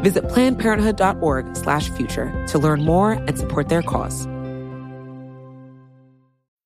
Visit plannedparenthood.org slash future to learn more and support their cause.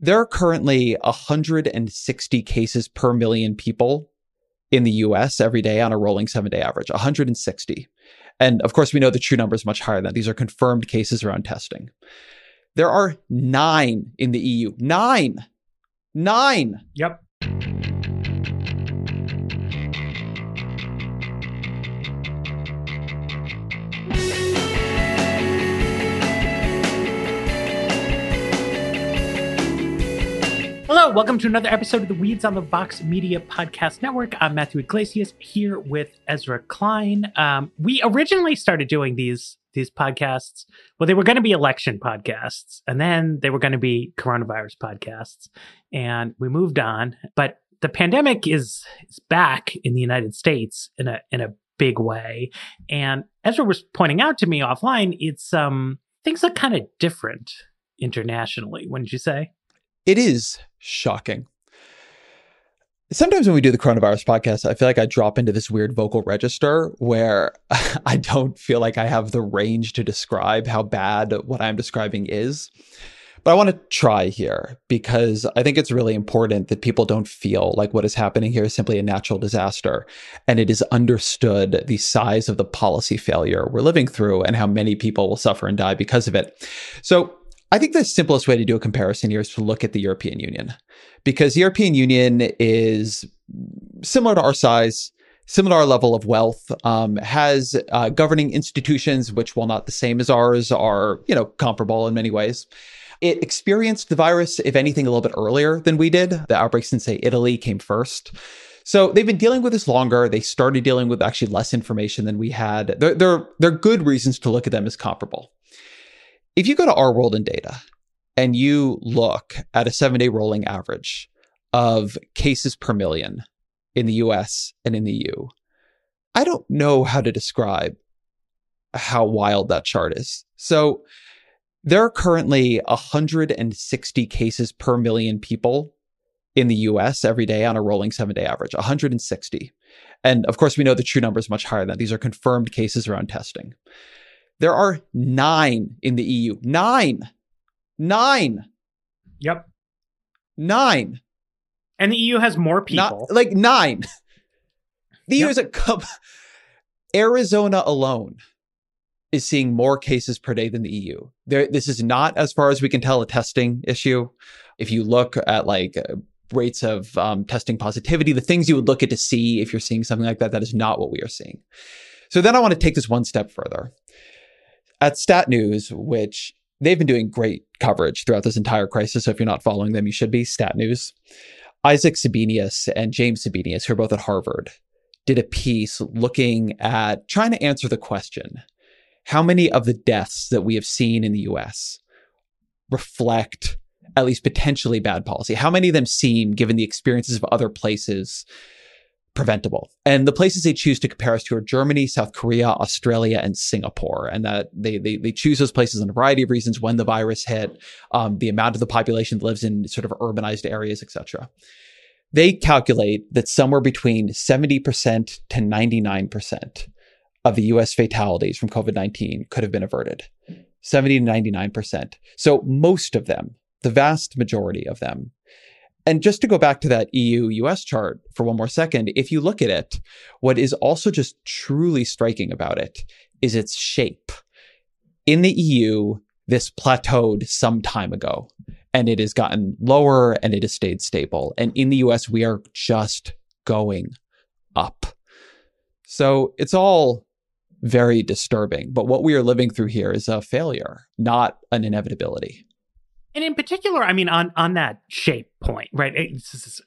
There are currently 160 cases per million people in the US every day on a rolling seven day average. 160. And of course, we know the true number is much higher than that. These are confirmed cases around testing. There are nine in the EU. Nine. Nine. Yep. Hello, welcome to another episode of the Weeds on the Vox Media Podcast Network. I'm Matthew Yglesias here with Ezra Klein. Um, we originally started doing these these podcasts. Well, they were going to be election podcasts, and then they were going to be coronavirus podcasts, and we moved on. But the pandemic is, is back in the United States in a in a big way, and Ezra was pointing out to me offline, it's um things look kind of different internationally. Wouldn't you say? It is shocking. Sometimes when we do the coronavirus podcast, I feel like I drop into this weird vocal register where I don't feel like I have the range to describe how bad what I'm describing is. But I want to try here because I think it's really important that people don't feel like what is happening here is simply a natural disaster. And it is understood the size of the policy failure we're living through and how many people will suffer and die because of it. So I think the simplest way to do a comparison here is to look at the European Union because the European Union is similar to our size, similar our level of wealth, um, has uh, governing institutions which, while not the same as ours, are you know comparable in many ways. It experienced the virus, if anything, a little bit earlier than we did. The outbreaks in say Italy came first. So they've been dealing with this longer. They started dealing with actually less information than we had. There, there, there are good reasons to look at them as comparable. If you go to our world in data and you look at a seven day rolling average of cases per million in the US and in the EU, I don't know how to describe how wild that chart is. So there are currently 160 cases per million people in the US every day on a rolling seven day average, 160. And of course, we know the true number is much higher than that. These are confirmed cases around testing. There are nine in the EU. Nine. Nine. Yep. Nine. And the EU has more people. Not, like nine. The EU is a cup. Arizona alone is seeing more cases per day than the EU. There, this is not, as far as we can tell, a testing issue. If you look at like uh, rates of um, testing positivity, the things you would look at to see if you're seeing something like that, that is not what we are seeing. So then I want to take this one step further at Stat News, which they've been doing great coverage throughout this entire crisis. So if you're not following them, you should be. Stat News. Isaac Sabinius and James Sabinius, who are both at Harvard, did a piece looking at trying to answer the question how many of the deaths that we have seen in the US reflect at least potentially bad policy? How many of them seem, given the experiences of other places, preventable. And the places they choose to compare us to are Germany, South Korea, Australia, and Singapore. And that they they, they choose those places on a variety of reasons when the virus hit, um, the amount of the population that lives in sort of urbanized areas, etc. They calculate that somewhere between 70% to 99% of the US fatalities from COVID 19 could have been averted. 70 to 99%. So most of them, the vast majority of them, And just to go back to that EU US chart for one more second, if you look at it, what is also just truly striking about it is its shape. In the EU, this plateaued some time ago and it has gotten lower and it has stayed stable. And in the US, we are just going up. So it's all very disturbing. But what we are living through here is a failure, not an inevitability. And in particular, I mean, on on that shape point, right? It's, it's,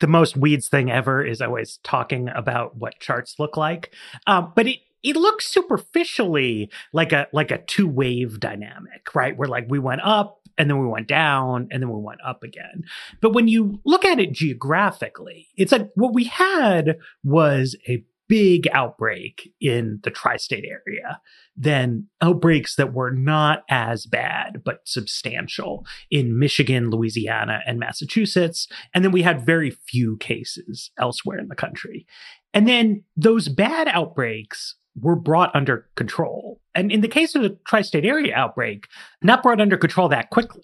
the most weeds thing ever is always talking about what charts look like, um, but it it looks superficially like a like a two wave dynamic, right? Where like we went up and then we went down and then we went up again. But when you look at it geographically, it's like what we had was a big outbreak in the tri state area than outbreaks that were not as bad, but substantial in Michigan, Louisiana, and Massachusetts. And then we had very few cases elsewhere in the country. And then those bad outbreaks were brought under control. And in the case of the tri state area outbreak, not brought under control that quickly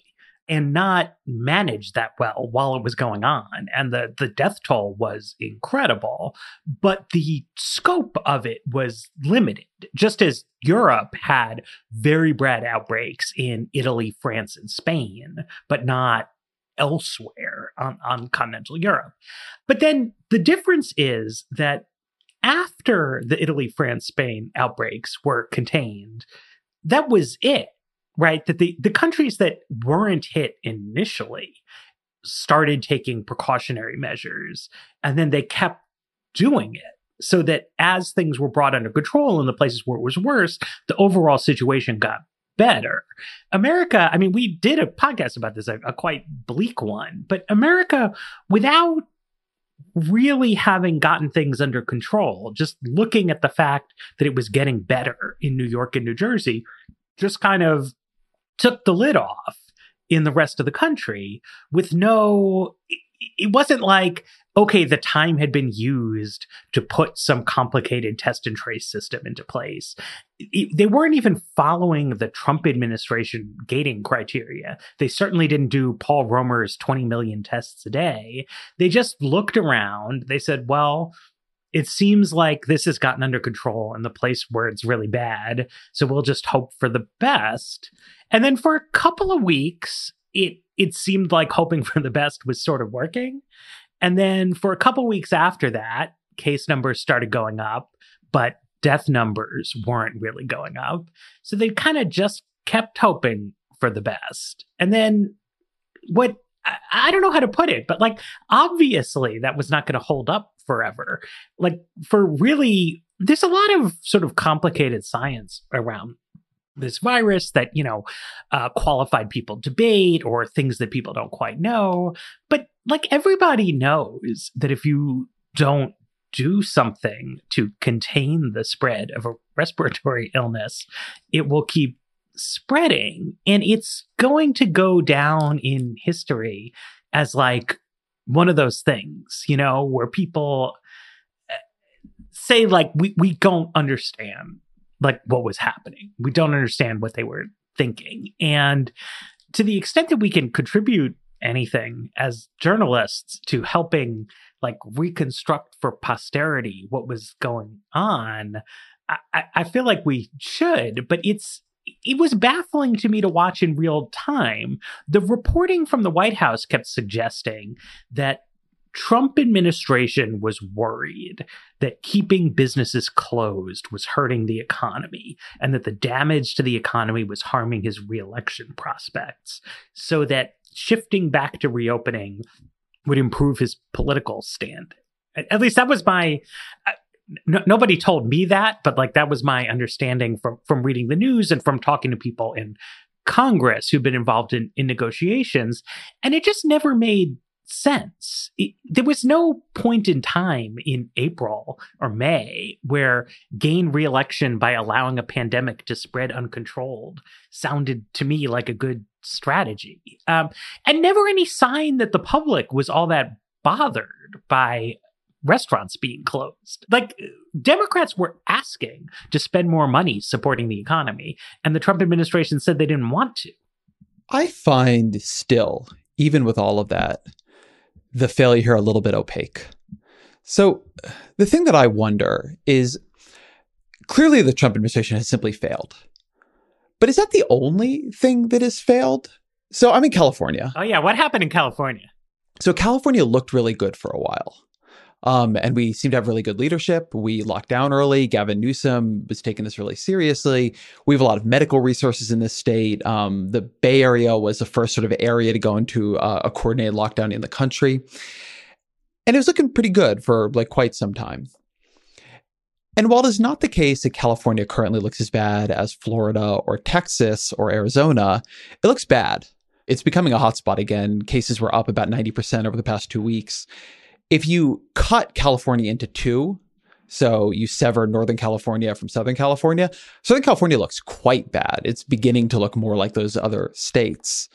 and not managed that well while it was going on. And the, the death toll was incredible, but the scope of it was limited, just as Europe had very bad outbreaks in Italy, France, and Spain, but not elsewhere on, on continental Europe. But then the difference is that after the Italy, France, Spain outbreaks were contained, that was it right? That the, the countries that weren't hit initially started taking precautionary measures and then they kept doing it so that as things were brought under control in the places where it was worse, the overall situation got better. America, I mean, we did a podcast about this, a, a quite bleak one, but America, without really having gotten things under control, just looking at the fact that it was getting better in New York and New Jersey, just kind of took the lid off in the rest of the country with no it wasn't like okay the time had been used to put some complicated test and trace system into place. It, they weren't even following the trump administration gating criteria. They certainly didn't do paul romer's 20 million tests a day. They just looked around. They said well it seems like this has gotten under control in the place where it's really bad so we'll just hope for the best and then for a couple of weeks, it it seemed like hoping for the best was sort of working. And then for a couple weeks after that, case numbers started going up, but death numbers weren't really going up. So they kind of just kept hoping for the best. And then what I don't know how to put it, but like obviously that was not going to hold up forever. Like for really, there's a lot of sort of complicated science around this virus that you know uh, qualified people debate or things that people don't quite know but like everybody knows that if you don't do something to contain the spread of a respiratory illness it will keep spreading and it's going to go down in history as like one of those things you know where people uh, say like we we don't understand like what was happening. We don't understand what they were thinking. And to the extent that we can contribute anything as journalists to helping like reconstruct for posterity what was going on, I, I feel like we should, but it's it was baffling to me to watch in real time. The reporting from the White House kept suggesting that Trump administration was worried that keeping businesses closed was hurting the economy and that the damage to the economy was harming his reelection prospects. So that shifting back to reopening would improve his political stand. At least that was my. Uh, No, nobody told me that, but like that was my understanding from from reading the news and from talking to people in Congress who've been involved in, in negotiations, and it just never made sense. It, there was no point in time in April or May where gain reelection by allowing a pandemic to spread uncontrolled sounded to me like a good strategy. Um, and never any sign that the public was all that bothered by restaurants being closed. Like Democrats were asking to spend more money supporting the economy, and the Trump administration said they didn't want to. I find still, even with all of that, the failure here a little bit opaque. So, the thing that I wonder is clearly the Trump administration has simply failed. But is that the only thing that has failed? So, I'm in California. Oh, yeah. What happened in California? So, California looked really good for a while. Um, and we seem to have really good leadership. We locked down early. Gavin Newsom was taking this really seriously. We have a lot of medical resources in this state. Um, the Bay Area was the first sort of area to go into uh, a coordinated lockdown in the country. And it was looking pretty good for like quite some time. And while it is not the case that California currently looks as bad as Florida or Texas or Arizona, it looks bad. It's becoming a hotspot again. Cases were up about 90% over the past two weeks if you cut California into two, so you sever Northern California from Southern California, Southern California looks quite bad. It's beginning to look more like those other states.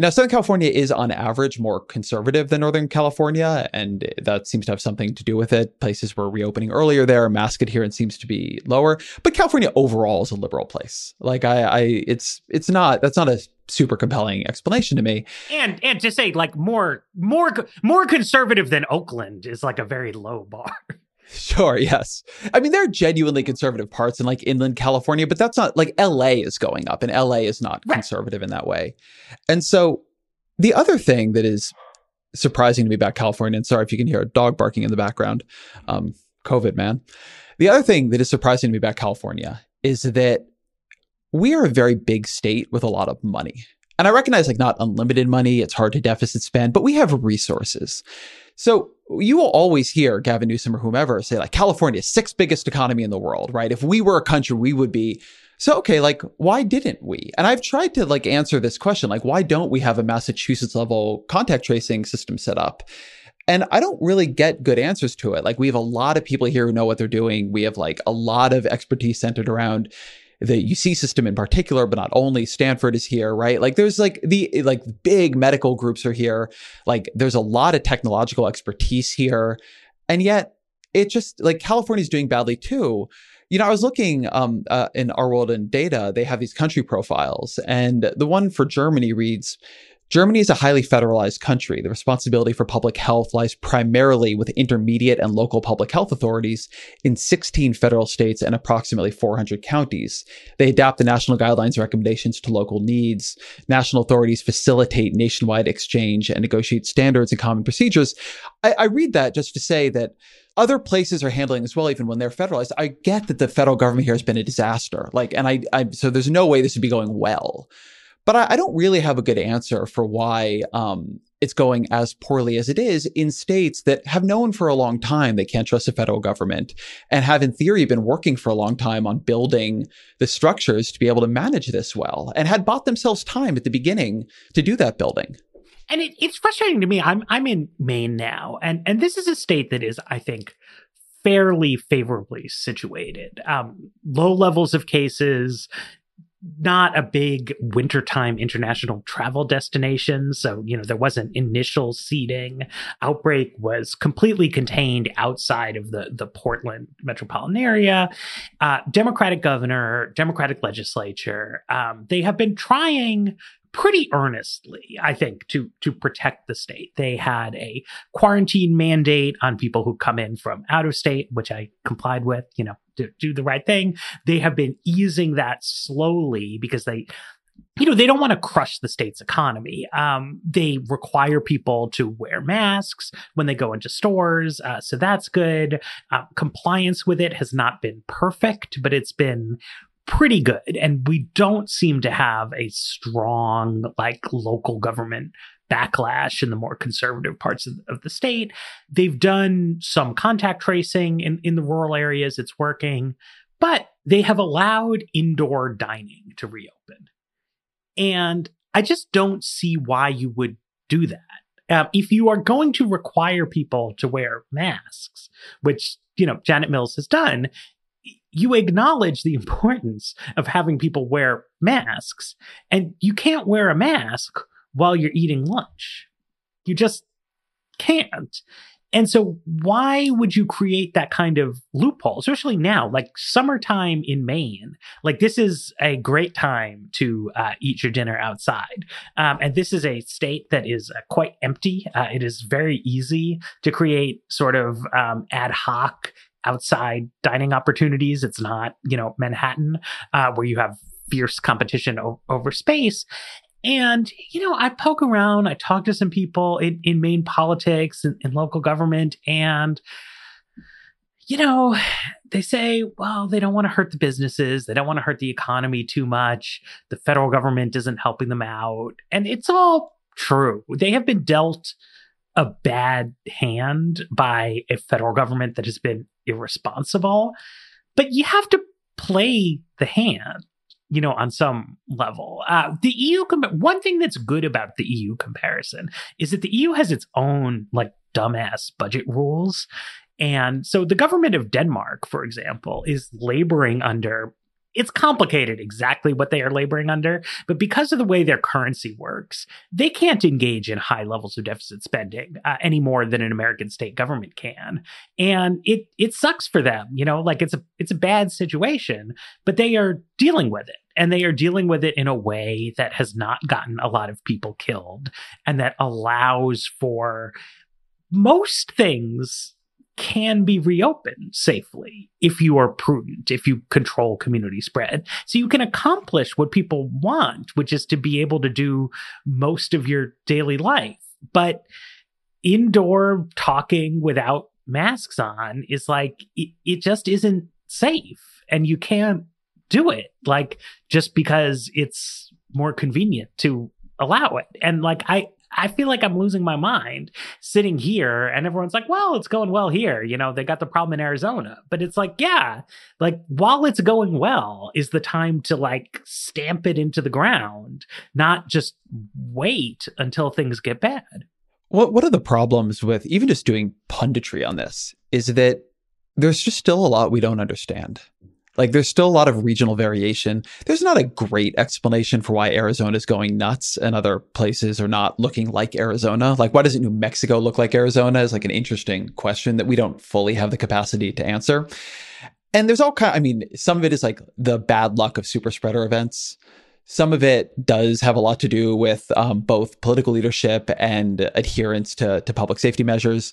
Now, Southern California is on average more conservative than Northern California, and that seems to have something to do with it. Places were reopening earlier there, mask adherence seems to be lower, but California overall is a liberal place. Like I, I it's it's not that's not a super compelling explanation to me. And and to say like more more more conservative than Oakland is like a very low bar. Sure, yes. I mean, there are genuinely conservative parts in like inland California, but that's not like LA is going up and LA is not right. conservative in that way. And so the other thing that is surprising to me about California, and sorry if you can hear a dog barking in the background, um, COVID, man. The other thing that is surprising to me about California is that we are a very big state with a lot of money. And I recognize like not unlimited money, it's hard to deficit spend, but we have resources. So you will always hear Gavin Newsom or whomever say like California, sixth biggest economy in the world, right? If we were a country, we would be. So okay, like why didn't we? And I've tried to like answer this question, like why don't we have a Massachusetts level contact tracing system set up? And I don't really get good answers to it. Like we have a lot of people here who know what they're doing. We have like a lot of expertise centered around the UC system in particular, but not only Stanford is here, right? Like there's like the like big medical groups are here. Like there's a lot of technological expertise here. And yet it just like California's doing badly too. You know, I was looking um, uh, in our world in data, they have these country profiles, and the one for Germany reads Germany is a highly federalized country. The responsibility for public health lies primarily with intermediate and local public health authorities in 16 federal states and approximately 400 counties. They adapt the national guidelines and recommendations to local needs. National authorities facilitate nationwide exchange and negotiate standards and common procedures. I, I read that just to say that other places are handling this well, even when they're federalized. I get that the federal government here has been a disaster. Like, and I, I so there's no way this would be going well. But I, I don't really have a good answer for why um, it's going as poorly as it is in states that have known for a long time they can't trust the federal government and have, in theory, been working for a long time on building the structures to be able to manage this well and had bought themselves time at the beginning to do that building. And it, it's frustrating to me. I'm I'm in Maine now, and and this is a state that is, I think, fairly favorably situated. Um, low levels of cases, not a big wintertime international travel destination. So, you know, there wasn't initial seeding. Outbreak was completely contained outside of the, the Portland metropolitan area. Uh, Democratic governor, Democratic legislature, um, they have been trying pretty earnestly, I think, to to protect the state. They had a quarantine mandate on people who come in from out of state, which I complied with, you know, to do the right thing. They have been easing that slowly because they you know, they don't want to crush the state's economy. Um, they require people to wear masks when they go into stores. Uh, so that's good. Uh, compliance with it has not been perfect, but it's been pretty good. And we don't seem to have a strong, like, local government backlash in the more conservative parts of, of, the state. They've done some contact tracing in, in the rural areas, it's working, but they have allowed indoor dining to reopen. And I just don't see why you would do that. Um, if you are going to require people to wear masks, which you know Janet Mills has done, you acknowledge the importance of having people wear masks and you can't wear a mask while you're eating lunch. You just can't. And so, why would you create that kind of loophole, especially now, like summertime in Maine? Like, this is a great time to uh, eat your dinner outside. Um, and this is a state that is uh, quite empty. Uh, it is very easy to create sort of um, ad hoc outside dining opportunities. It's not, you know, Manhattan, uh, where you have fierce competition o- over space. And, you know, I poke around, I talk to some people in, in Maine politics and in local government, and, you know, they say, well, they don't want to hurt the businesses. They don't want to hurt the economy too much. The federal government isn't helping them out. And it's all true. They have been dealt a bad hand by a federal government that has been irresponsible. But you have to play the hand you know, on some level. Uh, the EU, one thing that's good about the EU comparison is that the EU has its own like dumbass budget rules. And so the government of Denmark, for example, is laboring under it's complicated exactly what they are laboring under, but because of the way their currency works, they can't engage in high levels of deficit spending uh, any more than an American state government can, and it it sucks for them. You know, like it's a it's a bad situation, but they are dealing with it, and they are dealing with it in a way that has not gotten a lot of people killed, and that allows for most things can be reopened safely if you are prudent, if you control community spread. So you can accomplish what people want, which is to be able to do most of your daily life. But indoor talking without masks on is like, it, it just isn't safe. And you can't do it like just because it's more convenient to allow it. And like, I, I feel like I'm losing my mind sitting here and everyone's like, well, it's going well here. You know, they got the problem in Arizona. But it's like, yeah, like while it's going well is the time to like stamp it into the ground, not just wait until things get bad. What what are the problems with even just doing punditry on this is that there's just still a lot we don't understand. Like there's still a lot of regional variation. There's not a great explanation for why Arizona is going nuts and other places are not looking like Arizona. Like why doesn't New Mexico look like Arizona is like an interesting question that we don't fully have the capacity to answer. And there's all kind I mean, some of it is like the bad luck of super spreader events. Some of it does have a lot to do with um, both political leadership and adherence to, to public safety measures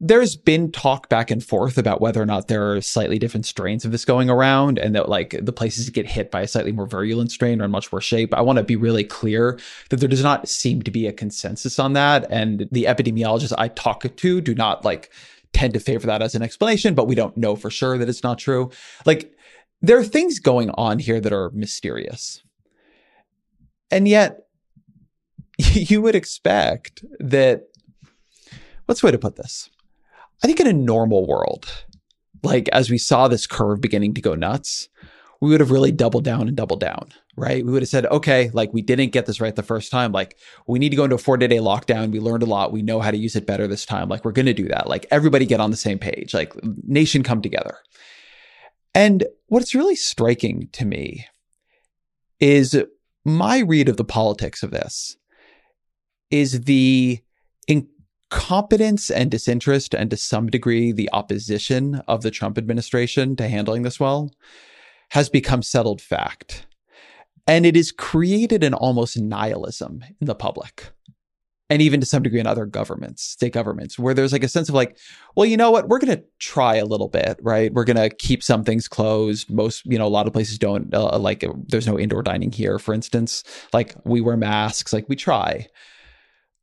there's been talk back and forth about whether or not there are slightly different strains of this going around and that like the places get hit by a slightly more virulent strain are in much worse shape. I want to be really clear that there does not seem to be a consensus on that. And the epidemiologists I talk to do not like tend to favor that as an explanation, but we don't know for sure that it's not true. Like there are things going on here that are mysterious. And yet you would expect that what's the way to put this? I think in a normal world, like as we saw this curve beginning to go nuts, we would have really doubled down and doubled down, right? We would have said, okay, like we didn't get this right the first time. Like we need to go into a 40 day lockdown. We learned a lot. We know how to use it better this time. Like we're going to do that. Like everybody get on the same page, like nation come together. And what's really striking to me is my read of the politics of this is the in- competence and disinterest, and to some degree, the opposition of the Trump administration to handling this well, has become settled fact. And it has created an almost nihilism in the public. And even to some degree in other governments, state governments, where there's like a sense of like, well, you know what, we're going to try a little bit, right? We're going to keep some things closed. Most, you know, a lot of places don't uh, like, there's no indoor dining here, for instance. Like we wear masks, like we try.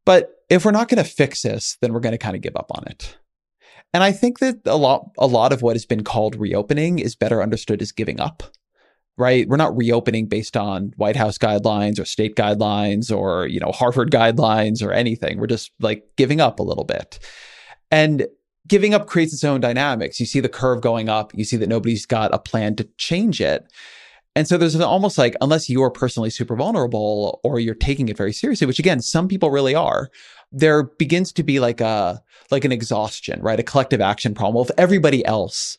But if we're not going to fix this, then we're going to kind of give up on it. And I think that a lot a lot of what has been called reopening is better understood as giving up. Right? We're not reopening based on White House guidelines or state guidelines or, you know, Harvard guidelines or anything. We're just like giving up a little bit. And giving up creates its own dynamics. You see the curve going up, you see that nobody's got a plan to change it. And so there's almost like, unless you're personally super vulnerable or you're taking it very seriously, which again, some people really are, there begins to be like a, like an exhaustion, right? A collective action problem. Well, if everybody else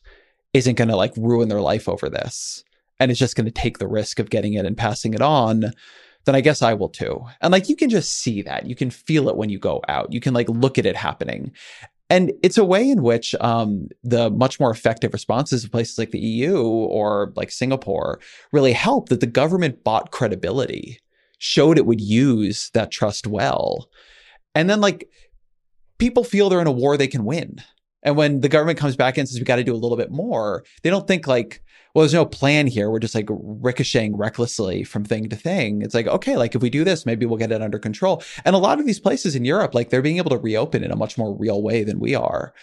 isn't going to like ruin their life over this and is just going to take the risk of getting it and passing it on, then I guess I will too. And like, you can just see that. You can feel it when you go out. You can like look at it happening. And it's a way in which um, the much more effective responses of places like the EU or like Singapore really help that the government bought credibility, showed it would use that trust well. And then, like, people feel they're in a war they can win. And when the government comes back and says we got to do a little bit more, they don't think like, well, there's no plan here. We're just like ricocheting recklessly from thing to thing. It's like, okay, like if we do this, maybe we'll get it under control. And a lot of these places in Europe, like they're being able to reopen in a much more real way than we are.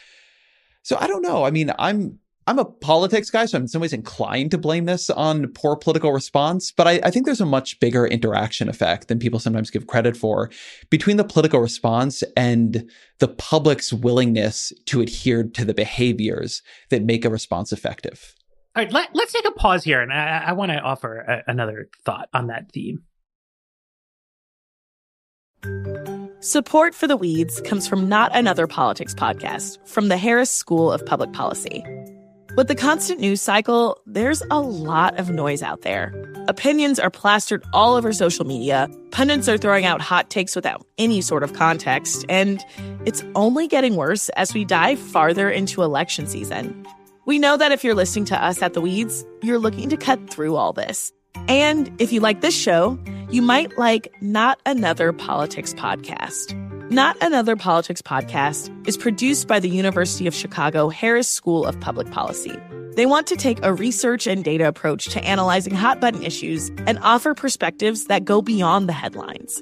So I don't know. I mean, I'm I'm a politics guy, so I'm in some ways inclined to blame this on poor political response. But I, I, think there's a much bigger interaction effect than people sometimes give credit for between the political response and the public's willingness to adhere to the behaviors that make a response effective. All right, let, us take a pause here, and I, I want to offer a, another thought on that theme. Support for the Weeds comes from Not Another Politics podcast from the Harris School of Public Policy. With the constant news cycle, there's a lot of noise out there. Opinions are plastered all over social media, pundits are throwing out hot takes without any sort of context, and it's only getting worse as we dive farther into election season. We know that if you're listening to us at The Weeds, you're looking to cut through all this. And if you like this show, you might like Not Another Politics podcast. Not Another Politics podcast is produced by the University of Chicago Harris School of Public Policy. They want to take a research and data approach to analyzing hot button issues and offer perspectives that go beyond the headlines.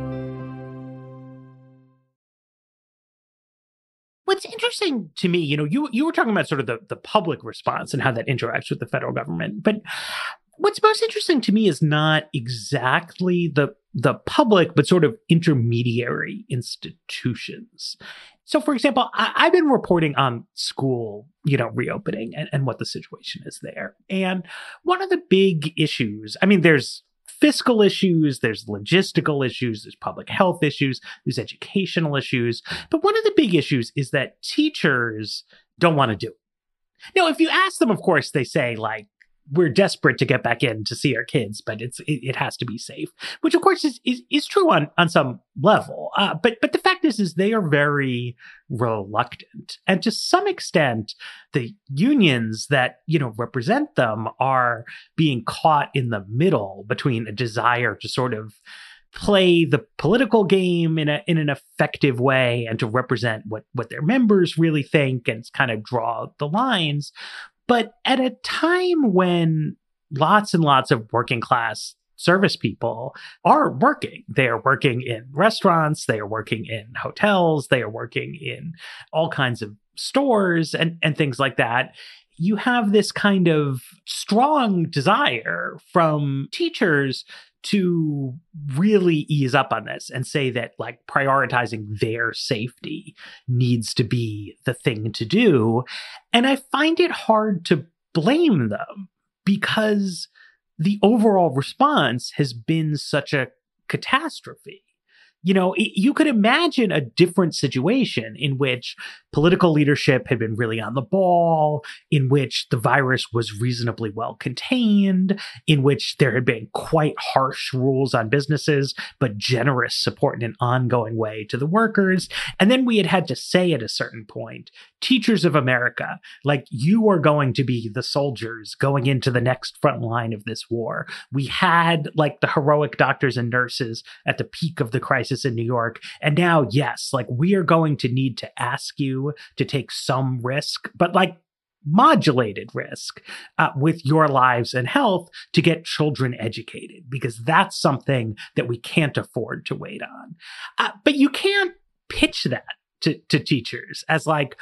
What's interesting to me, you know, you you were talking about sort of the, the public response and how that interacts with the federal government. But what's most interesting to me is not exactly the the public, but sort of intermediary institutions. So, for example, I, have been reporting on school, you know, reopening and, and what the situation is there. And one of the big issues, I mean, there's fiscal issues, there's logistical issues, there's public health issues, there's educational issues. But one of the big issues is that teachers don't want to do it. Now, if you ask them, of course, they say like, we're desperate to get back in to see our kids, but it's it, it has to be safe, which of course is is, is true on on some level. Uh, but but the fact is, is they are very reluctant, and to some extent, the unions that you know represent them are being caught in the middle between a desire to sort of play the political game in a in an effective way and to represent what what their members really think and kind of draw the lines but at a time when lots and lots of working class service people are working. They are working in restaurants, they are working in hotels, they are working in all kinds of stores and, and things like that. You have this kind of strong desire from teachers to really ease up on this and say that like prioritizing their safety needs to be the thing to do. And I find it hard to blame them because the overall response has been such a catastrophe. You know, you could imagine a different situation in which political leadership had been really on the ball, in which the virus was reasonably well contained, in which there had been quite harsh rules on businesses, but generous support in an ongoing way to the workers. And then we had had to say at a certain point, teachers of America, like you are going to be the soldiers going into the next front line of this war. We had like the heroic doctors and nurses at the peak of the crisis in New York. And now, yes, like we are going to need to ask you to take some risk, but like modulated risk uh, with your lives and health to get children educated because that's something that we can't afford to wait on. Uh, but you can't pitch that to, to teachers as like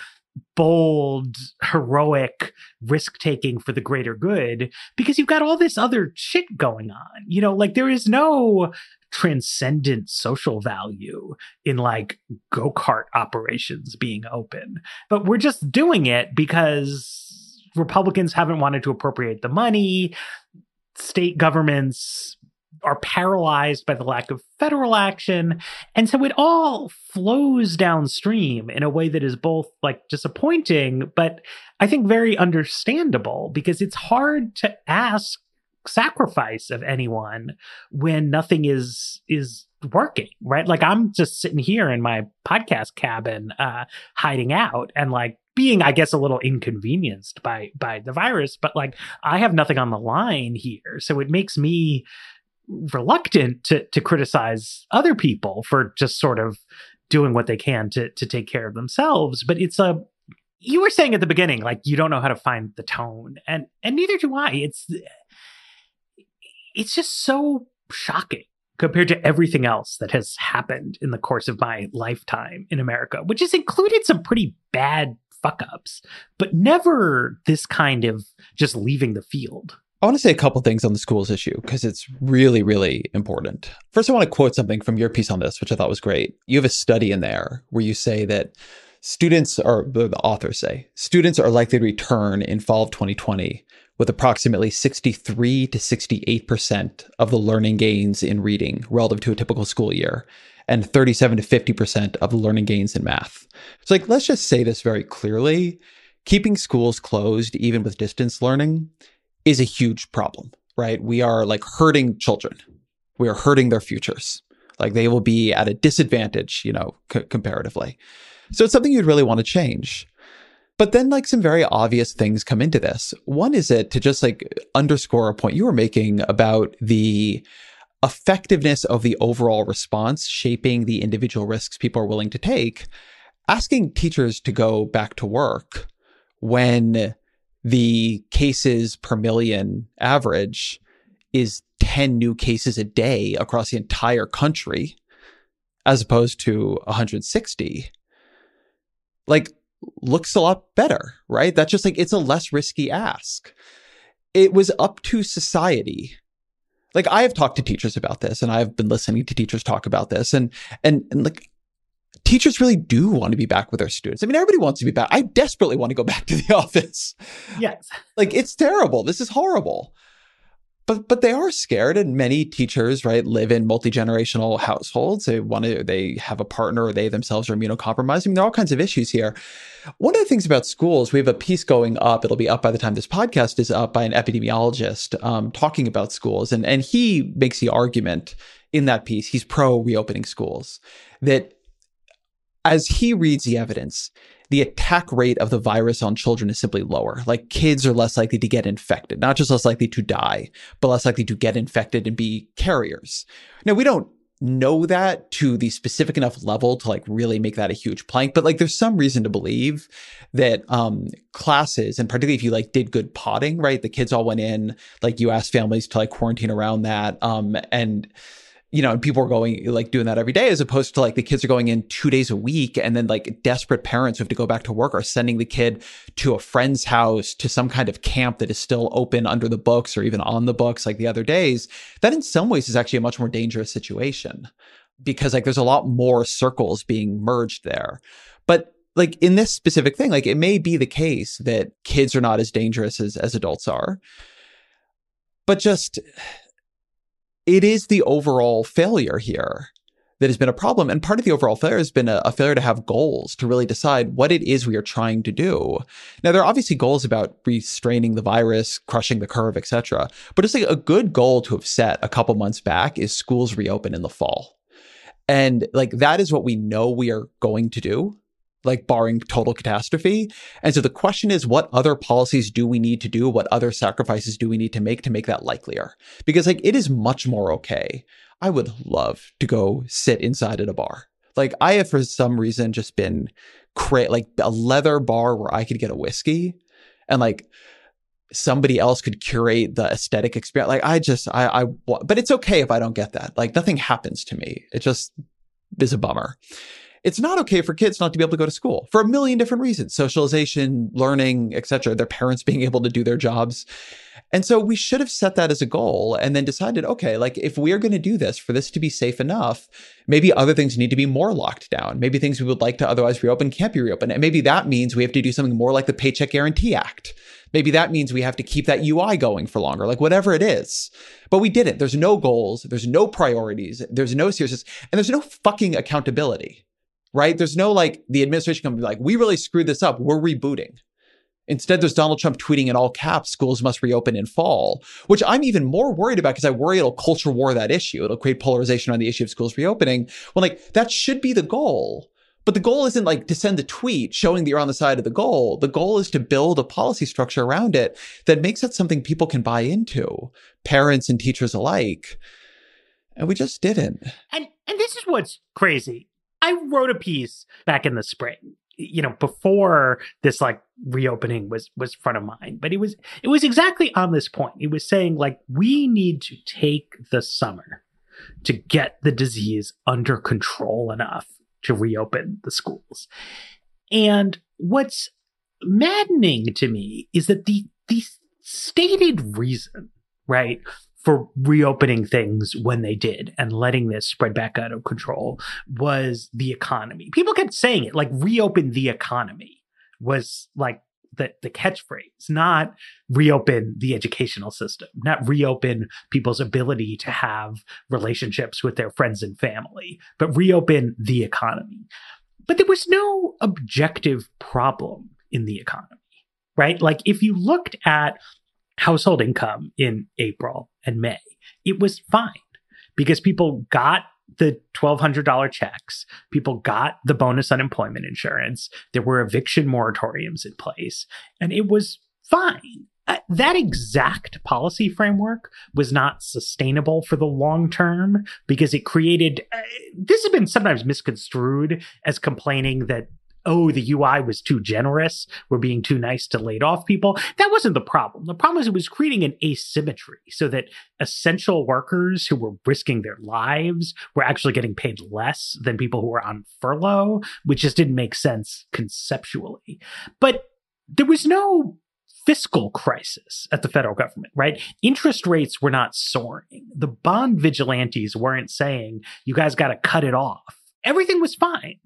bold, heroic risk taking for the greater good because you've got all this other shit going on. You know, like there is no transcendent social value in like go kart operations being open, but we're just doing it because Republicans haven't wanted to appropriate the money. State governments are paralyzed by the lack of federal action. And so it all flows downstream in a way that is both like disappointing, but I think very understandable because it's hard to ask sacrifice of anyone when nothing is is working right like i'm just sitting here in my podcast cabin uh hiding out and like being i guess a little inconvenienced by by the virus but like i have nothing on the line here so it makes me reluctant to to criticize other people for just sort of doing what they can to to take care of themselves but it's a you were saying at the beginning like you don't know how to find the tone and and neither do i it's it's just so shocking compared to everything else that has happened in the course of my lifetime in America, which has included some pretty bad fuck ups, but never this kind of just leaving the field. I want to say a couple things on the schools issue because it's really, really important. First, I want to quote something from your piece on this, which I thought was great. You have a study in there where you say that students, or the authors say, students are likely to return in fall of 2020 with approximately 63 to 68% of the learning gains in reading relative to a typical school year, and 37 to 50% of the learning gains in math. So, like, let's just say this very clearly keeping schools closed, even with distance learning, is a huge problem, right? We are like hurting children, we are hurting their futures. Like, they will be at a disadvantage, you know, c- comparatively. So, it's something you'd really want to change. But then, like, some very obvious things come into this. One is it to just like underscore a point you were making about the effectiveness of the overall response shaping the individual risks people are willing to take. Asking teachers to go back to work when the cases per million average is 10 new cases a day across the entire country, as opposed to 160. Like, looks a lot better, right? That's just like it's a less risky ask. It was up to society. Like I have talked to teachers about this and I've been listening to teachers talk about this and and and like teachers really do want to be back with their students. I mean, everybody wants to be back. I desperately want to go back to the office. Yes. Like it's terrible. This is horrible but but they are scared and many teachers right live in multi-generational households they want to they have a partner or they themselves are immunocompromised I mean, there are all kinds of issues here one of the things about schools we have a piece going up it'll be up by the time this podcast is up by an epidemiologist um, talking about schools and and he makes the argument in that piece he's pro reopening schools that as he reads the evidence the attack rate of the virus on children is simply lower. Like kids are less likely to get infected, not just less likely to die, but less likely to get infected and be carriers. Now, we don't know that to the specific enough level to like really make that a huge plank but like there's some reason to believe that um classes and particularly if you like did good potting right the kids all went in like you asked families to like quarantine around that um and you know, and people are going like doing that every day as opposed to like the kids are going in two days a week and then like desperate parents who have to go back to work are sending the kid to a friend's house to some kind of camp that is still open under the books or even on the books like the other days. That in some ways is actually a much more dangerous situation because like there's a lot more circles being merged there. But like in this specific thing, like it may be the case that kids are not as dangerous as, as adults are. But just it is the overall failure here that has been a problem. And part of the overall failure has been a, a, failure to have goals to really decide what it is we are trying to do. Now, there are obviously goals about restraining the virus, crushing the curve, etc. But it's like a good goal to have set a couple months back is schools reopen in the fall. And like that is what we know we are going to do like barring total catastrophe. And so the question is, what other policies do we need to do? What other sacrifices do we need to make to make that likelier? Because like it is much more okay I would love to go sit inside at a bar. Like I have for some reason just been cra- like a leather bar where I could get a whiskey and like somebody else could curate the aesthetic experience. Like I just I I but it's okay if I don't get that. Like nothing happens to me. It just is a bummer. It's not okay for kids not to be able to go to school for a million different reasons. Socialization, learning, etc. Their parents being able to do their jobs. And so we should have set that as a goal and then decided, okay, like if we are going to do this for this to be safe enough, maybe other things need to be more locked down. Maybe things we would like to otherwise reopen can't be reopened. And maybe that means we have to do something more like the Paycheck Guarantee Act. Maybe that means we have to keep that UI going for longer, like whatever it is. But we didn't. There's no goals. There's no priorities. There's no seriousness. And there's no fucking accountability, right? There's no like the administration can be like, we really screwed this up. We're rebooting. Instead, there's Donald Trump tweeting in all caps, schools must reopen in fall, which I'm even more worried about because I worry it'll culture war that issue. It'll create polarization on the issue of schools reopening. Well, like that should be the goal. But the goal isn't like to send a tweet showing that you're on the side of the goal. The goal is to build a policy structure around it that makes it something people can buy into, parents and teachers alike. And we just didn't. And and this is what's crazy. I wrote a piece back in the spring you know before this like reopening was was front of mind but it was it was exactly on this point. It was saying like we need to take the summer to get the disease under control enough to reopen the schools. And what's maddening to me is that the the stated reason right for reopening things when they did and letting this spread back out of control was the economy. People kept saying it like reopen the economy was like the, the catchphrase, not reopen the educational system, not reopen people's ability to have relationships with their friends and family, but reopen the economy. But there was no objective problem in the economy, right? Like if you looked at household income in April and May. It was fine because people got the $1,200 checks. People got the bonus unemployment insurance. There were eviction moratoriums in place, and it was fine. Uh, that exact policy framework was not sustainable for the long term because it created. Uh, this has been sometimes misconstrued as complaining that oh, the UI was too generous. We're being too nice to laid off people. That wasn't the problem. The problem is it was creating an asymmetry so that essential workers who were risking their lives were actually getting paid less than people who were on furlough, which just didn't make sense conceptually. But there was no fiscal crisis at the federal government, right? Interest rates were not soaring. The bond vigilantes weren't saying, you guys got to cut it off. Everything was fine.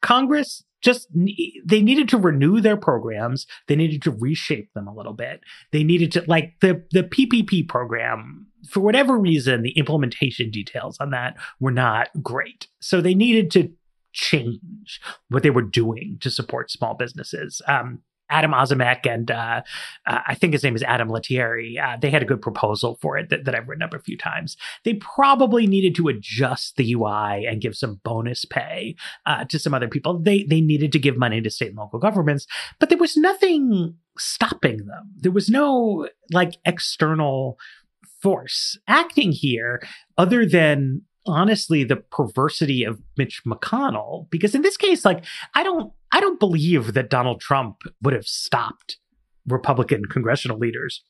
Congress just they needed to renew their programs. They needed to reshape them a little bit. They needed to like the the ppp program for whatever reason the implementation details on that were not great. So they needed to change what they were doing to support small businesses. Um, Adam Ozimek and uh, uh, I think his name is Adam Lettieri. Uh, they had a good proposal for it that, that, I've written up a few times. They probably needed to adjust the UI and give some bonus pay uh, to some other people. They they needed to give money to state and local governments, but there was nothing stopping them. There was no like external force acting here other than honestly the perversity of Mitch McConnell because in this case like I don't I don't believe that Donald Trump would have stopped Republican congressional leaders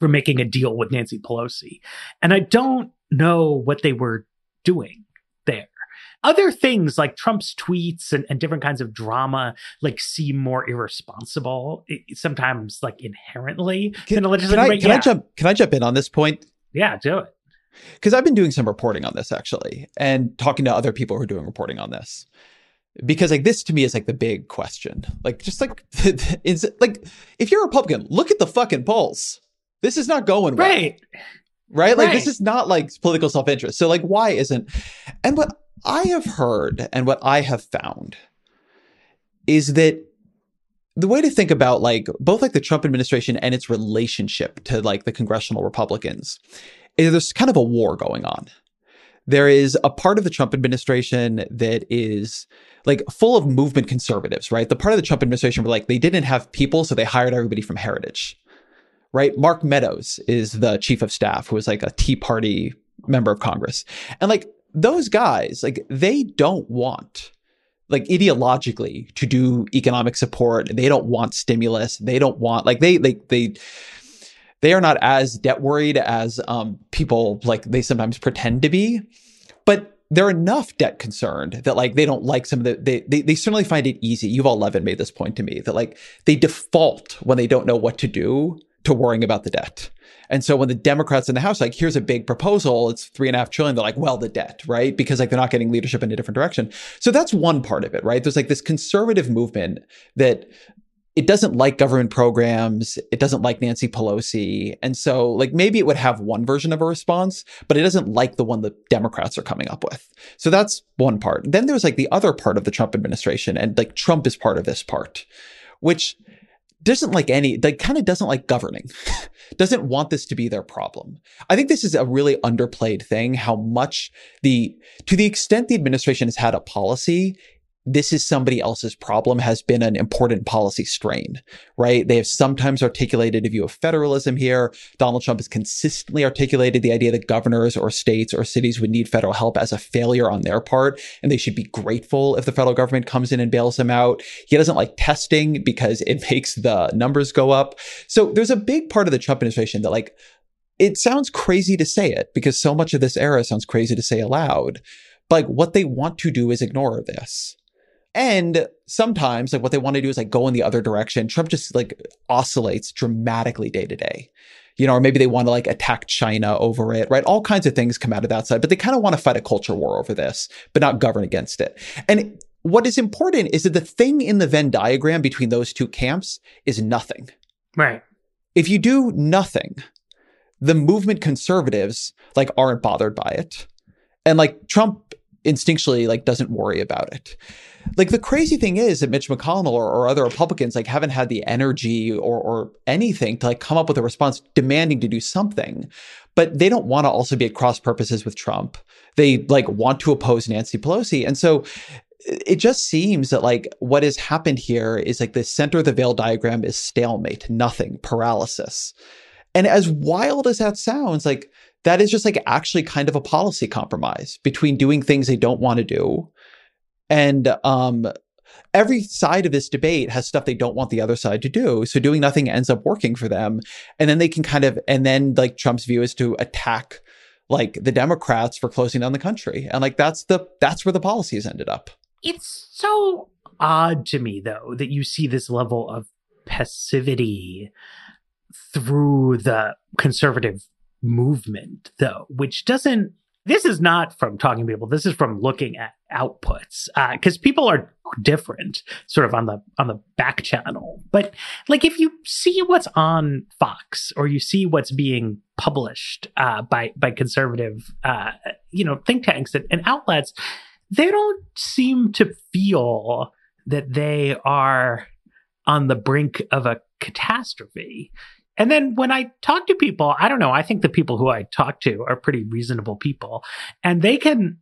from making a deal with Nancy Pelosi. And I don't know what they were doing there. Other things like Trump's tweets and, and, different kinds of drama like seem more irresponsible sometimes like inherently can, can, I, can yeah. I jump can I jump in on this point? Yeah do it because I've been doing some reporting on this actually and talking to other people who are doing reporting on this. Because like this to me is like the big question. Like just like is it, like if you're a Republican, look at the fucking polls. This is not going well. Right. Right? Like right. this is not like political self-interest. So like why isn't and what I have heard and what I have found is that the way to think about like both like the Trump administration and its relationship to like the congressional Republicans Eh, there's kind of a war going on. There is a part of the Trump administration that is like full of movement conservatives, right? The part of the Trump administration were like they didn't have people, so they hired everybody from Heritage. Right? Mark Meadows is the chief of staff who was like a Tea Party member of Congress. And like those guys, like they don't want like ideologically to do economic support. They don't want stimulus. They don't want like they like they, they they are not as debt worried as um, people like they sometimes pretend to be, but they're enough debt concerned that like they don't like some of the they, they they certainly find it easy. Yuval Levin made this point to me that like they default when they don't know what to do to worrying about the debt. And so when the Democrats in the House, like, here's a big proposal, it's three and a half trillion, they're like, well, the debt, right? Because like they're not getting leadership in a different direction. So that's one part of it, right? There's like this conservative movement that it doesn't like government programs. It doesn't like Nancy Pelosi. And so, like, maybe it would have one version of a response, but it doesn't like the one the Democrats are coming up with. So that's one part. Then there's like the other part of the Trump administration, and like Trump is part of this part, which doesn't like any, like, kind of doesn't like governing, doesn't want this to be their problem. I think this is a really underplayed thing how much the, to the extent the administration has had a policy, this is somebody else's problem has been an important policy strain, right? They have sometimes articulated a view of federalism here. Donald Trump has consistently articulated the idea that governors or states or cities would need federal help as a failure on their part, and they should be grateful if the federal government comes in and bails them out. He doesn't like testing because it makes the numbers go up. So there's a big part of the Trump administration that like, it sounds crazy to say it because so much of this era sounds crazy to say aloud. But like what they want to do is ignore this. And sometimes like what they want to do is like go in the other direction. Trump just like oscillates dramatically day to day. You know, or maybe they want to like attack China over it, right? All kinds of things come out of that side, but they kind of want to fight a culture war over this, but not govern against it. And what is important is that the thing in the Venn diagram between those two camps is nothing. Right. If you do nothing, the movement conservatives like aren't bothered by it. And like Trump instinctually like doesn't worry about it like the crazy thing is that Mitch McConnell or, or, other Republicans like haven't had the energy or or anything to like come up with a response demanding to do something. But they don't want to also be at cross purposes with Trump. They like want to oppose Nancy Pelosi. And so it just seems that like what has happened here is like the center of the Venn diagram is stalemate, nothing, paralysis. And as wild as that sounds, like that is just like actually kind of a policy compromise between doing things they don't want to do and um, every side of this debate has stuff they don't want the other side to do. So doing nothing ends up working for them. And then they can kind of, and then like Trump's view is to attack like the Democrats for closing down the country. And like that's the, that's where the policies ended up. It's so odd to me though that you see this level of passivity through the conservative movement though, which doesn't this is not from talking to people. This is from looking at outputs because uh, people are different, sort of on the on the back channel. But like if you see what's on Fox or you see what's being published uh, by by conservative, uh, you know, think tanks and, and outlets, they don't seem to feel that they are on the brink of a catastrophe. And then when I talk to people, I don't know, I think the people who I talk to are pretty reasonable people and they can,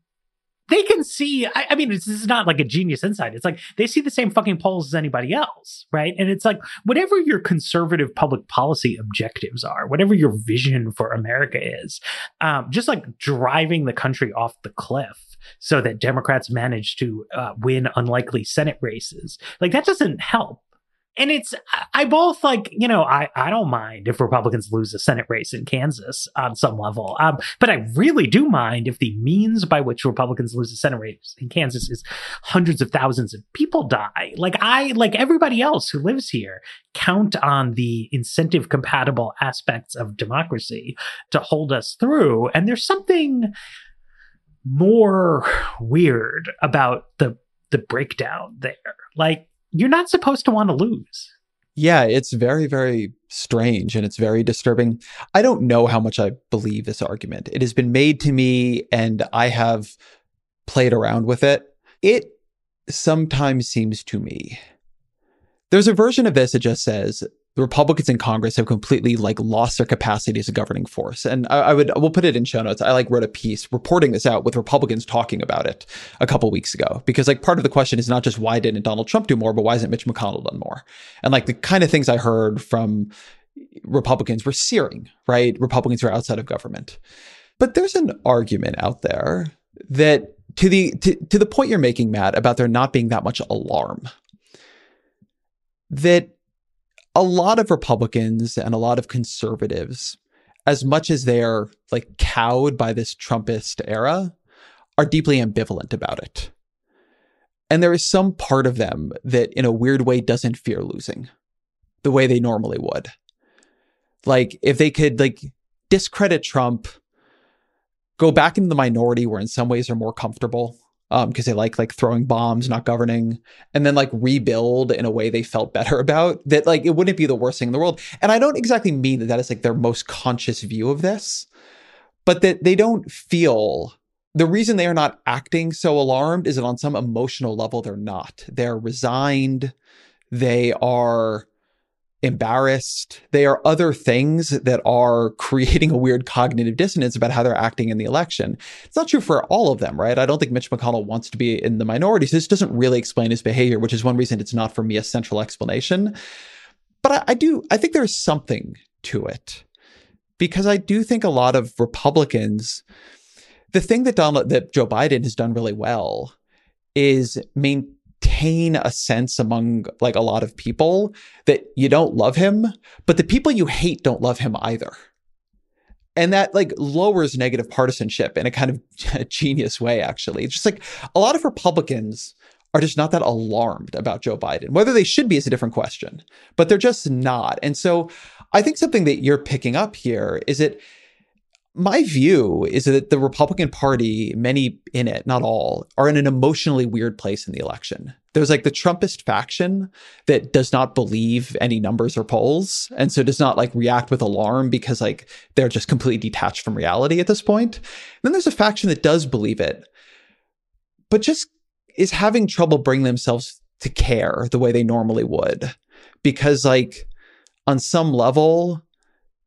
they can see, I, I mean, this is not like a genius insight. It's like they see the same fucking polls as anybody else, right? And it's like whatever your conservative public policy objectives are, whatever your vision for America is, um, just like driving the country off the cliff so that Democrats manage to uh, win unlikely Senate races, like that doesn't help and it's I both like you know I I don't mind if Republicans lose a Senate race in Kansas on some level, um, but I really do mind if the means by which Republicans lose a Senate race in Kansas is hundreds of thousands of people die. Like I like everybody else who lives here count on the incentive compatible aspects of democracy to hold us through, and there's something more weird about the the breakdown there, like you're not supposed to want to lose. Yeah, it's very, very strange and it's very disturbing. I don't know how much I believe this argument. It has been made to me, and I have played around with it, it sometimes seems to me there's a version of this that just says the Republicans in Congress have completely like lost their capacity as a governing force. And I, I would we'll put it in show notes. I like wrote a piece reporting this out with Republicans talking about it a couple weeks ago. Because like part of the question is not just why didn't Donald Trump do more, but why hasn't Mitch McConnell done more? And like the kind of things I heard from Republicans were searing, right? Republicans who are outside of government. But there's an argument out there that to the to, to the point you're making, Matt, about there not being that much alarm, that a lot of Republicans and a lot of conservatives, as much as they are like cowed by this Trumpist era, are deeply ambivalent about it. And there is some part of them that, in a weird way, doesn't fear losing the way they normally would. Like, if they could, like, discredit Trump, go back into the minority where in some ways are more comfortable, because um, they like like throwing bombs, not governing, and then like rebuild in a way they felt better about. That like it wouldn't be the worst thing in the world. And I don't exactly mean that that is like their most conscious view of this, but that they don't feel the reason they are not acting so alarmed is that on some emotional level they're not. They're resigned. They are embarrassed. They are other things that are creating a weird cognitive dissonance about how they're acting in the election. It's not true for all of them, right? I don't think Mitch McConnell wants to be in the minority. So this doesn't really explain his behavior, which is one reason it's not for me a central explanation. But I, I do, I think there's something to it because I do think a lot of Republicans, the thing that Donald, that Joe Biden has done really well is maintain maintain a sense among like a lot of people that you don't love him, but the people you hate don't love him either. And that like lowers negative partisanship in a kind of genius way, actually. It's just like a lot of Republicans are just not that alarmed about Joe Biden. Whether they should be is a different question, but they're just not. And so I think something that you're picking up here is that my view is that the Republican Party, many in it, not all, are in an emotionally weird place in the election. There's like the Trumpist faction that does not believe any numbers or polls, and so does not like react with alarm because like they're just completely detached from reality at this point. And then there's a faction that does believe it, but just is having trouble bringing themselves to care the way they normally would because like on some level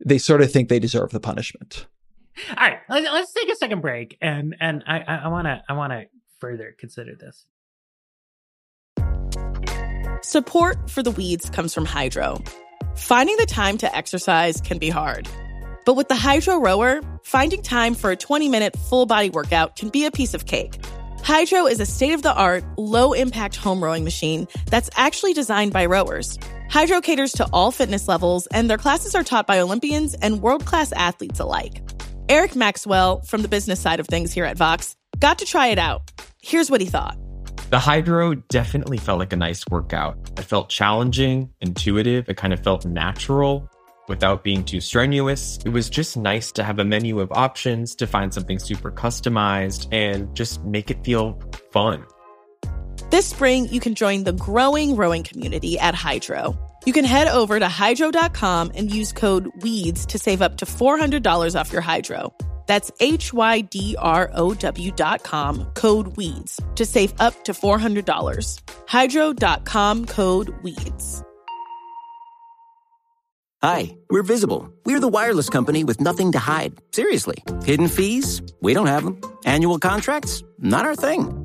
they sort of think they deserve the punishment. All right, let's take a second break, and and I I want to I want to further consider this. Support for the weeds comes from Hydrow. Finding the time to exercise can be hard, but with the Hydrow rower, finding time for a 20 minute full body workout can be a piece of cake. Hydrow is a state of the art, low impact home rowing machine that's actually designed by rowers. Hydrow caters to all fitness levels, and their classes are taught by Olympians and world class athletes alike. Eric Maxwell, from the business side of things here at Vox, got to try it out. Here's what he thought. The Hydrow definitely felt like a nice workout. It felt challenging, intuitive, it kind of felt natural without being too strenuous. It was just nice to have a menu of options to find something super customized and just make it feel fun. This spring, you can join the growing rowing community at Hydrow. You can head over to hydrow.com and use code WEEDS to save up to $400 off your Hydrow. That's H Y D R O W dot com, code WEEDS to save up to $400. Hydrow.com code WEEDS. Hi, we're Visible. We're the wireless company with nothing to hide. Seriously. Hidden fees? We don't have them. Annual contracts? Not our thing.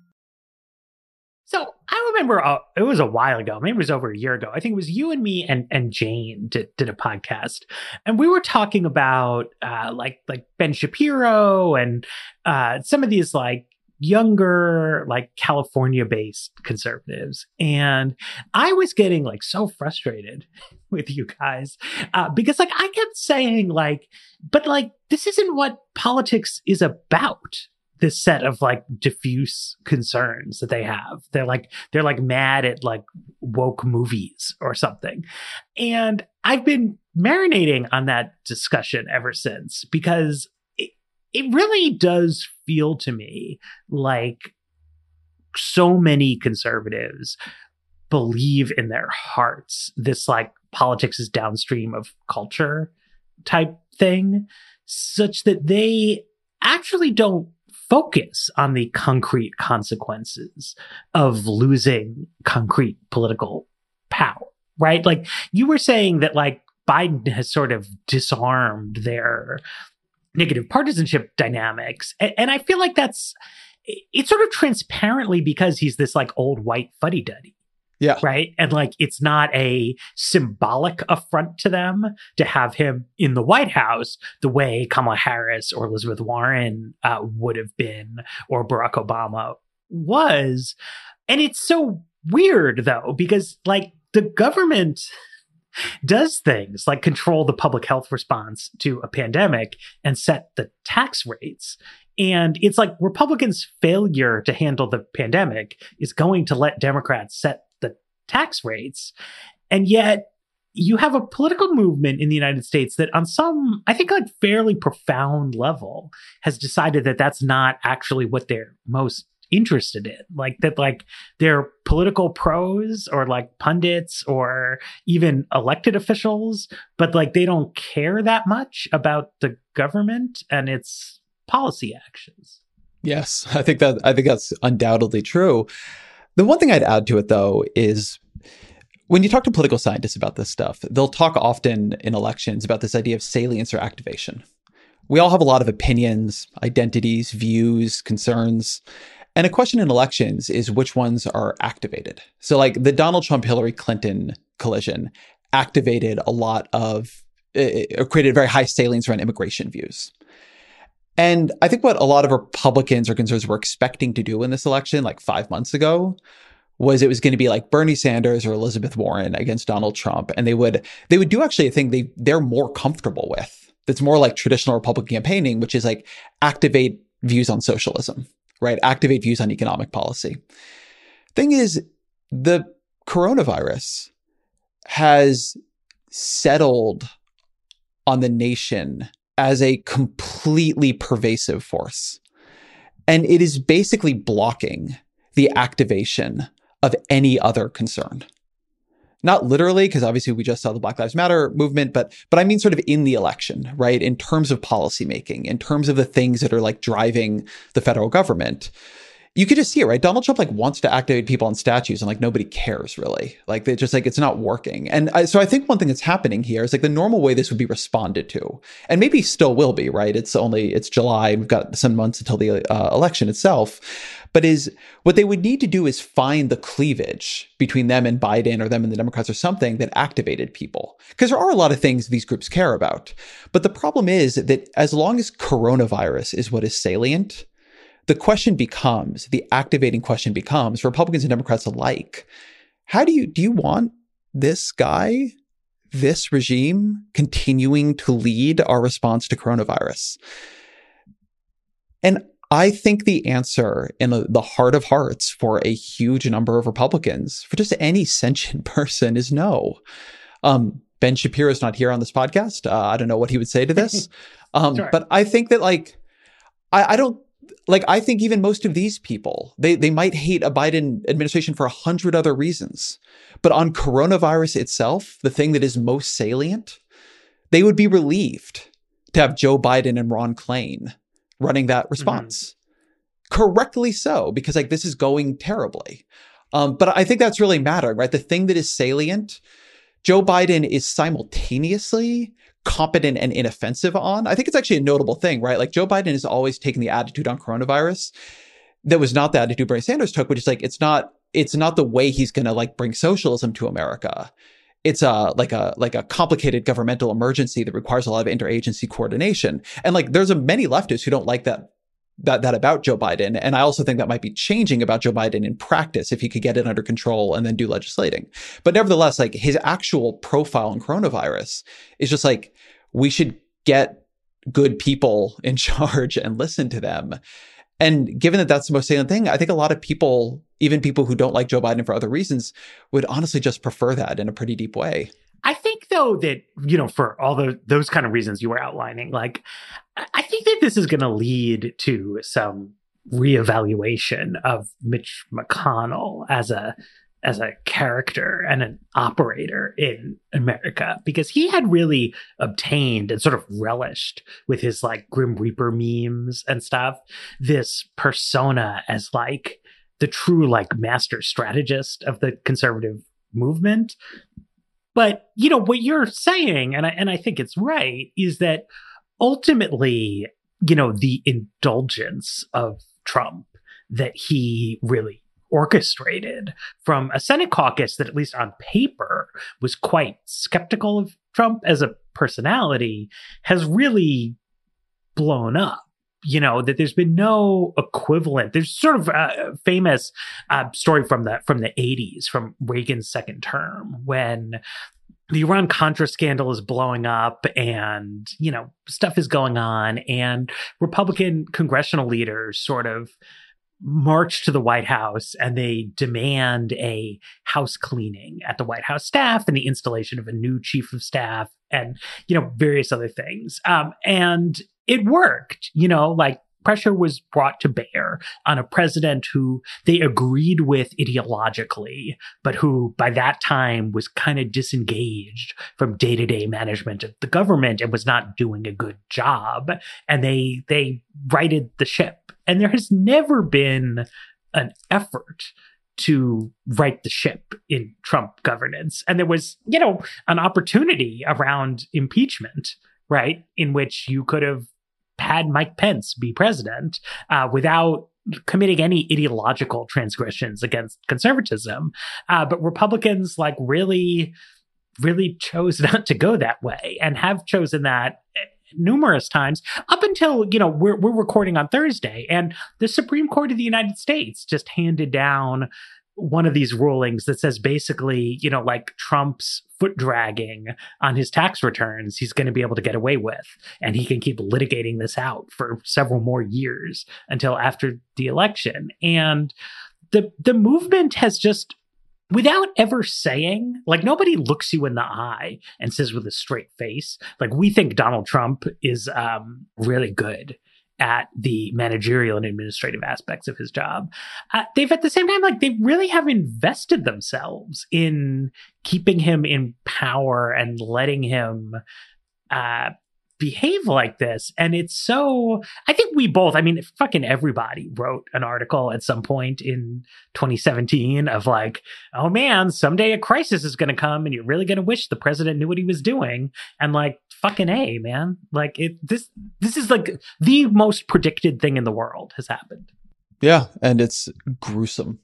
Remember uh, it was a while ago, maybe it was over a year ago. I think it was you and me and and Jane did, did a podcast, and we were talking about uh, like like Ben Shapiro and uh, some of these like younger like California based conservatives, and I was getting like so frustrated with you guys uh, because like I kept saying like, but like this isn't what politics is about this set of like diffuse concerns that they have. They're like they're like mad at like woke movies or something. And I've been marinating on that discussion ever since because it, it really does feel to me like so many conservatives believe in their hearts this like politics is downstream of culture type thing such that they actually don't focus on the concrete consequences of losing concrete political power, right? Like you were saying that like Biden has sort of disarmed their negative partisanship dynamics. And, and I feel like that's, it's sort of transparently because he's this like old white fuddy duddy. Yeah. Right. And like, it's not a symbolic affront to them to have him in the White House the way Kamala Harris or Elizabeth Warren uh, would have been or Barack Obama was. And it's so weird though, because like the government does things like control the public health response to a pandemic and set the tax rates. And it's like Republicans' failure to handle the pandemic is going to let Democrats set tax rates. And yet you have a political movement in the United States that on some, I think like fairly profound level has decided that that's not actually what they're most interested in. Like that, like their political pros or like pundits or even elected officials, but like they don't care that much about the government and its policy actions. Yes, I think that I think that's undoubtedly true. The one thing I'd add to it, though, is when you talk to political scientists about this stuff, they'll talk often in elections about this idea of salience or activation. We all have a lot of opinions, identities, views, concerns. And a question in elections is which ones are activated. So, like the Donald Trump Hillary Clinton collision activated a lot of, eh, eh, it created very high salience around immigration views. And I think what a lot of Republicans or conservatives were expecting to do in this election, like five months ago, was it was going to be like Bernie Sanders or Elizabeth Warren against Donald Trump, and they would they would do actually a thing they they're more comfortable with. That's more like traditional Republican campaigning, which is like activate views on socialism, right? Activate views on economic policy. Thing is, the coronavirus has settled on the nation as a completely pervasive force. And it is basically blocking the activation of any other concern. Not literally, because obviously we just saw the Black Lives Matter movement, but but I mean sort of in the election, right? In terms of policymaking, in terms of the things that are like driving the federal government you could just see it, right? Donald Trump like wants to activate people on statues and like nobody cares really. Like they just like it's not working. And I, so I think one thing that's happening here is like the normal way this would be responded to, and maybe still will be, right? It's only it's July. We've got some months until the uh, election itself. But is what they would need to do is find the cleavage between them and Biden or them and the Democrats or something that activated people. Because there are a lot of things these groups care about. But the problem is that as long as coronavirus is what is salient, the question becomes the activating question becomes Republicans and Democrats alike. How do you do you want this guy, this regime continuing to lead our response to coronavirus? And I think the answer in the heart of hearts for a huge number of Republicans, for just any sentient person, is no. Um, ben Shapiro is not here on this podcast. Uh, I don't know what he would say to this. Um, sure. But I think that, like, I, I don't like I think even most of these people, they they might hate a Biden administration for a hundred other reasons. But on coronavirus itself, the thing that is most salient, they would be relieved to have Joe Biden and Ron Klain running that mm-hmm. response. Mm-hmm. Correctly so, because like this is going terribly. Um, but I think that's really mattering, right? The thing that is salient, Joe Biden is simultaneously competent and inoffensive on. I think it's actually a notable thing, right? Like Joe Biden has always taken the attitude on coronavirus that was not the attitude Bernie Sanders took, which is like it's not it's not the way he's going to like bring socialism to America. It's a like a like a complicated governmental emergency that requires a lot of interagency coordination. And like there's a many leftists who don't like that that that about Joe Biden. And I also think that might be changing about Joe Biden in practice if he could get it under control and then do legislating. But nevertheless, like his actual profile on coronavirus is just like we should get good people in charge and listen to them. And given that that's the most salient thing, I think a lot of people, even people who don't like Joe Biden for other reasons, would honestly just prefer that in a pretty deep way. I think though that you know for all the those kind of reasons you were outlining, like I think that this is going to lead to some reevaluation of Mitch McConnell as a as a character and an operator in America because he had really obtained and sort of relished with his like Grim Reaper memes and stuff this persona as like the true like master strategist of the conservative movement. But you know what you're saying, and I and I think it's right, is that ultimately, you know, the indulgence of Trump that he really orchestrated from a Senate caucus that, at least on paper, was quite skeptical of Trump as a personality, has really blown up. You know that there's been no equivalent. There's sort of a famous uh, story from the from the 80s, from Reagan's second term, when the Iran Contra scandal is blowing up and, you know, stuff is going on and Republican congressional leaders sort of march to the White House and they demand a house cleaning at the White House staff and the installation of a new chief of staff and, you know, various other things. Um, and it worked, you know, like pressure was brought to bear on a president who they agreed with ideologically, but who by that time was kind of disengaged from day to day management of the government and was not doing a good job. And they, they righted the ship. And there has never been an effort to right the ship in Trump governance. And there was, you know, an opportunity around impeachment, right? In which you could have had Mike Pence be president uh, without committing any ideological transgressions against conservatism. Uh, but Republicans like really, really chose not to go that way and have chosen that numerous times up until you know we're we're recording on Thursday and the Supreme Court of the United States just handed down one of these rulings that says basically, you know, like Trump's foot dragging on his tax returns, he's going to be able to get away with. And he can keep litigating this out for several more years until after the election. And the the movement has just without ever saying, like nobody looks you in the eye and says with a straight face, like we think Donald Trump is um, really good at the managerial and administrative aspects of his job. Uh, they've at the same time, like they really have invested themselves in keeping him in power and letting him uh, behave like this. And it's so, I think we both, I mean, fucking everybody wrote an article at some point in 2017 of like, oh man, someday a crisis is going to come and you're really going to wish the president knew what he was doing. And like, fucking A, man. Like it, this, this is like the most predicted thing in the world has happened. Yeah. And it's gruesome.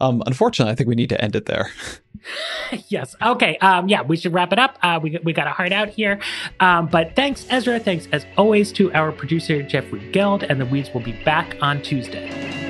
Um, unfortunately, I think we need to end it there. yes. Okay. Um, yeah, we should wrap it up. Uh, we, we got a heart out here. Um, but thanks, Ezra. Thanks, as always, to our producer, Jeffrey Geld. And the Weeds will be back on Tuesday.